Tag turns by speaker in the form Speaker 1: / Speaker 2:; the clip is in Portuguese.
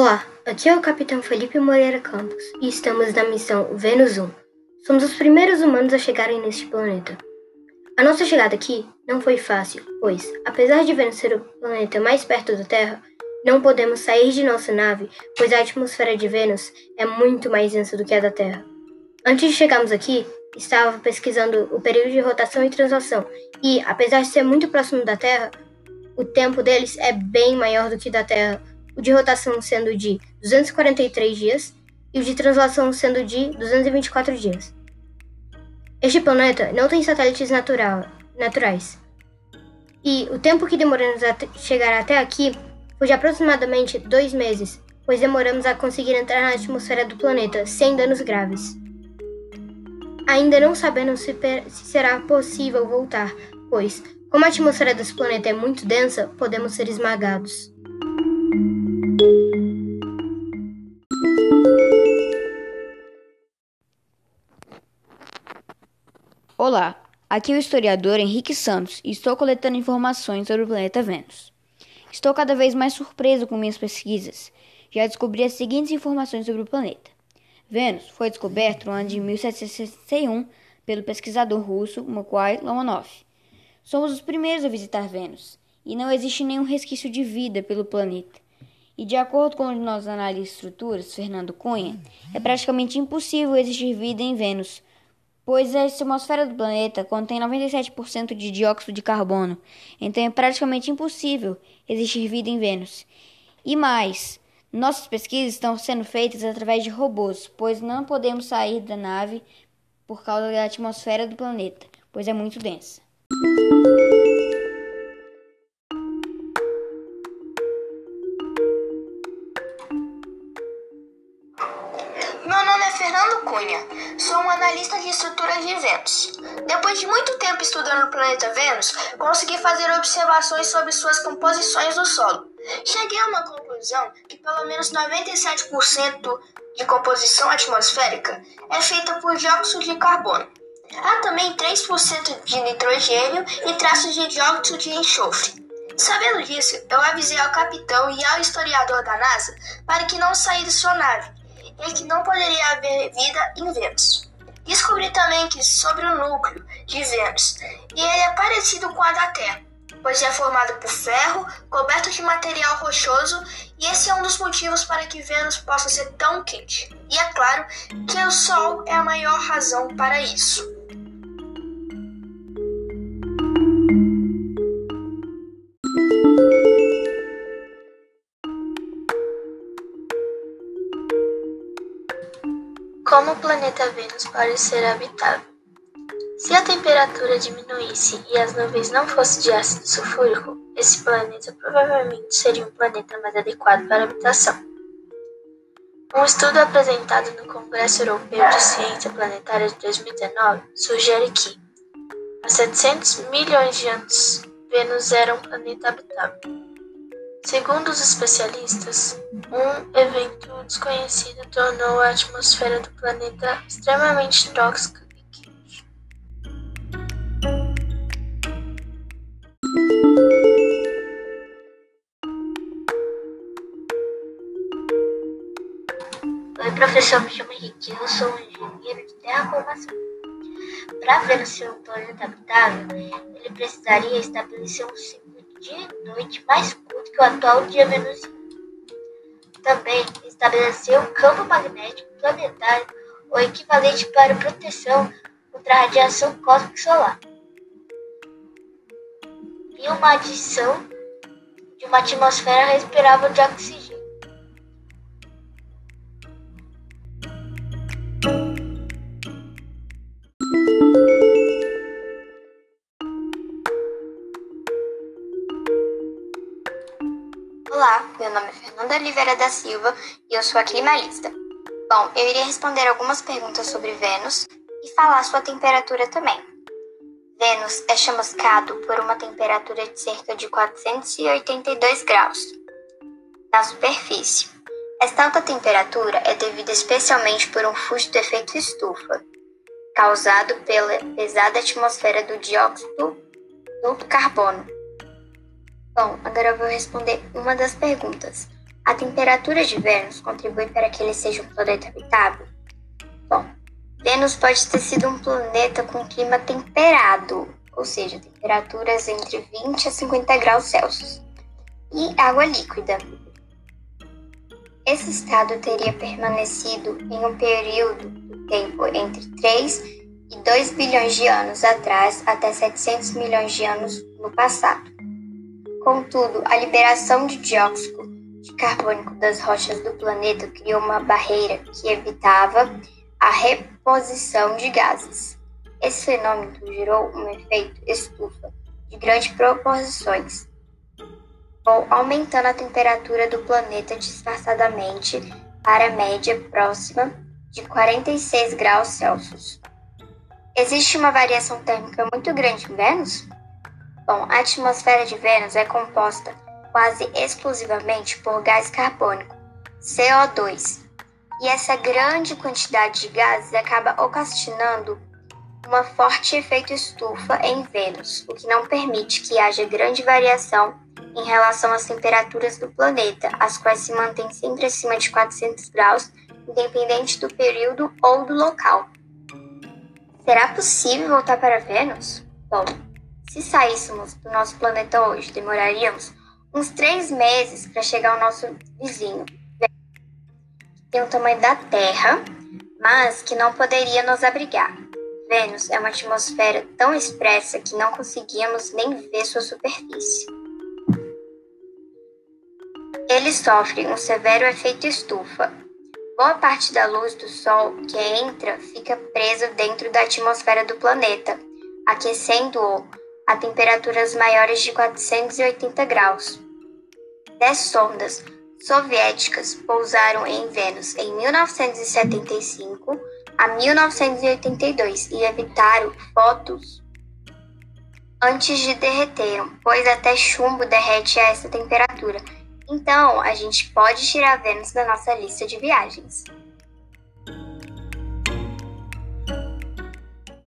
Speaker 1: Olá, aqui é o Capitão Felipe Moreira Campos e estamos na missão Vênus 1. Somos os primeiros humanos a chegarem neste planeta. A nossa chegada aqui não foi fácil, pois, apesar de Vênus ser o planeta mais perto da Terra, não podemos sair de nossa nave, pois a atmosfera de Vênus é muito mais densa do que a da Terra. Antes de chegarmos aqui, estava pesquisando o período de rotação e translação, e, apesar de ser muito próximo da Terra, o tempo deles é bem maior do que da Terra, o de rotação sendo de 243 dias e o de translação sendo de 224 dias. Este planeta não tem satélites natural, naturais, e o tempo que demoramos a chegar até aqui foi de aproximadamente dois meses, pois demoramos a conseguir entrar na atmosfera do planeta sem danos graves. Ainda não sabemos se, se será possível voltar, pois, como a atmosfera desse planeta é muito densa, podemos ser esmagados.
Speaker 2: Olá, aqui é o historiador Henrique Santos e estou coletando informações sobre o planeta Vênus. Estou cada vez mais surpreso com minhas pesquisas. Já descobri as seguintes informações sobre o planeta. Vênus foi descoberto no ano de 1761 pelo pesquisador russo Mokwai Lomonov. Somos os primeiros a visitar Vênus e não existe nenhum resquício de vida pelo planeta. E de acordo com o nosso analista de estruturas, Fernando Cunha, é praticamente impossível existir vida em Vênus, pois a atmosfera do planeta contém 97% de dióxido de carbono, então é praticamente impossível existir vida em Vênus. E mais, nossas pesquisas estão sendo feitas através de robôs, pois não podemos sair da nave por causa da atmosfera do planeta, pois é muito densa.
Speaker 3: Nome é Fernando Cunha, sou um analista de estruturas de Vênus. Depois de muito tempo estudando o planeta Vênus, consegui fazer observações sobre suas composições no solo. Cheguei a uma conclusão que pelo menos 97% de composição atmosférica é feita por dióxido de carbono. Há também 3% de nitrogênio e traços de dióxido de enxofre. Sabendo disso, eu avisei ao capitão e ao historiador da NASA para que não saísse sua nave e que não poderia haver vida em Vênus. Descobri também que sobre o núcleo de Vênus, e ele é parecido com a da Terra pois é formado por ferro, coberto de material rochoso, e esse é um dos motivos para que Vênus possa ser tão quente. E é claro que o Sol é a maior razão para isso.
Speaker 4: Como o planeta Vênus pode ser habitável? Se a temperatura diminuísse e as nuvens não fossem de ácido sulfúrico, esse planeta provavelmente seria um planeta mais adequado para habitação. Um estudo apresentado no Congresso Europeu de Ciência Planetária de 2019 sugere que, há 700 milhões de anos, Vênus era um planeta habitável. Segundo os especialistas, um evento desconhecido tornou a atmosfera do planeta extremamente tóxica
Speaker 5: Oi, professor, me chamo Henrique, eu sou um engenheiro de terraformação. Para ver se um planeta habitável, ele precisaria estabelecer um ciclo dia e noite mais curto que o atual dia venusiano. Também estabelecer um campo magnético planetário ou equivalente para proteção contra a radiação cósmica solar. E uma adição de uma atmosfera respirável de oxigênio.
Speaker 6: Olá, meu nome é Fernanda Oliveira da Silva e eu sou a climalista. Bom, eu irei responder algumas perguntas sobre Vênus e falar sua temperatura também. Vênus é chamuscado por uma temperatura de cerca de 482 graus na superfície. Esta alta temperatura é devida especialmente por um fluxo do efeito estufa, causado pela pesada atmosfera do dióxido do carbono Bom, agora eu vou responder uma das perguntas. A temperatura de Vênus contribui para que ele seja um planeta habitável? Bom, Vênus pode ter sido um planeta com clima temperado, ou seja, temperaturas entre 20 a 50 graus Celsius, e água líquida. Esse estado teria permanecido em um período do tempo entre 3 e 2 bilhões de anos atrás até 700 milhões de anos no passado. Contudo, a liberação de dióxido de carbônico das rochas do planeta criou uma barreira que evitava a reposição de gases. Esse fenômeno gerou um efeito estufa de grandes proporções, aumentando a temperatura do planeta disfarçadamente para a média próxima de 46 graus Celsius. Existe uma variação térmica muito grande em Vênus? Bom, a atmosfera de Vênus é composta quase exclusivamente por gás carbônico, CO2, e essa grande quantidade de gases acaba ocasionando um forte efeito estufa em Vênus, o que não permite que haja grande variação em relação às temperaturas do planeta, as quais se mantêm sempre acima de 400 graus, independente do período ou do local. Será possível voltar para Vênus? Bom, se saíssemos do nosso planeta hoje, demoraríamos uns três meses para chegar ao nosso vizinho, tem o tamanho da Terra, mas que não poderia nos abrigar. Vênus é uma atmosfera tão expressa que não conseguíamos nem ver sua superfície. Ele sofre um severo efeito estufa. Boa parte da luz do Sol que entra fica presa dentro da atmosfera do planeta, aquecendo-o a temperaturas maiores de 480 graus. Dez sondas soviéticas pousaram em Vênus em 1975 a 1982 e evitaram fotos antes de derreteram, pois até chumbo derrete a essa temperatura. Então, a gente pode tirar Vênus da nossa lista de viagens.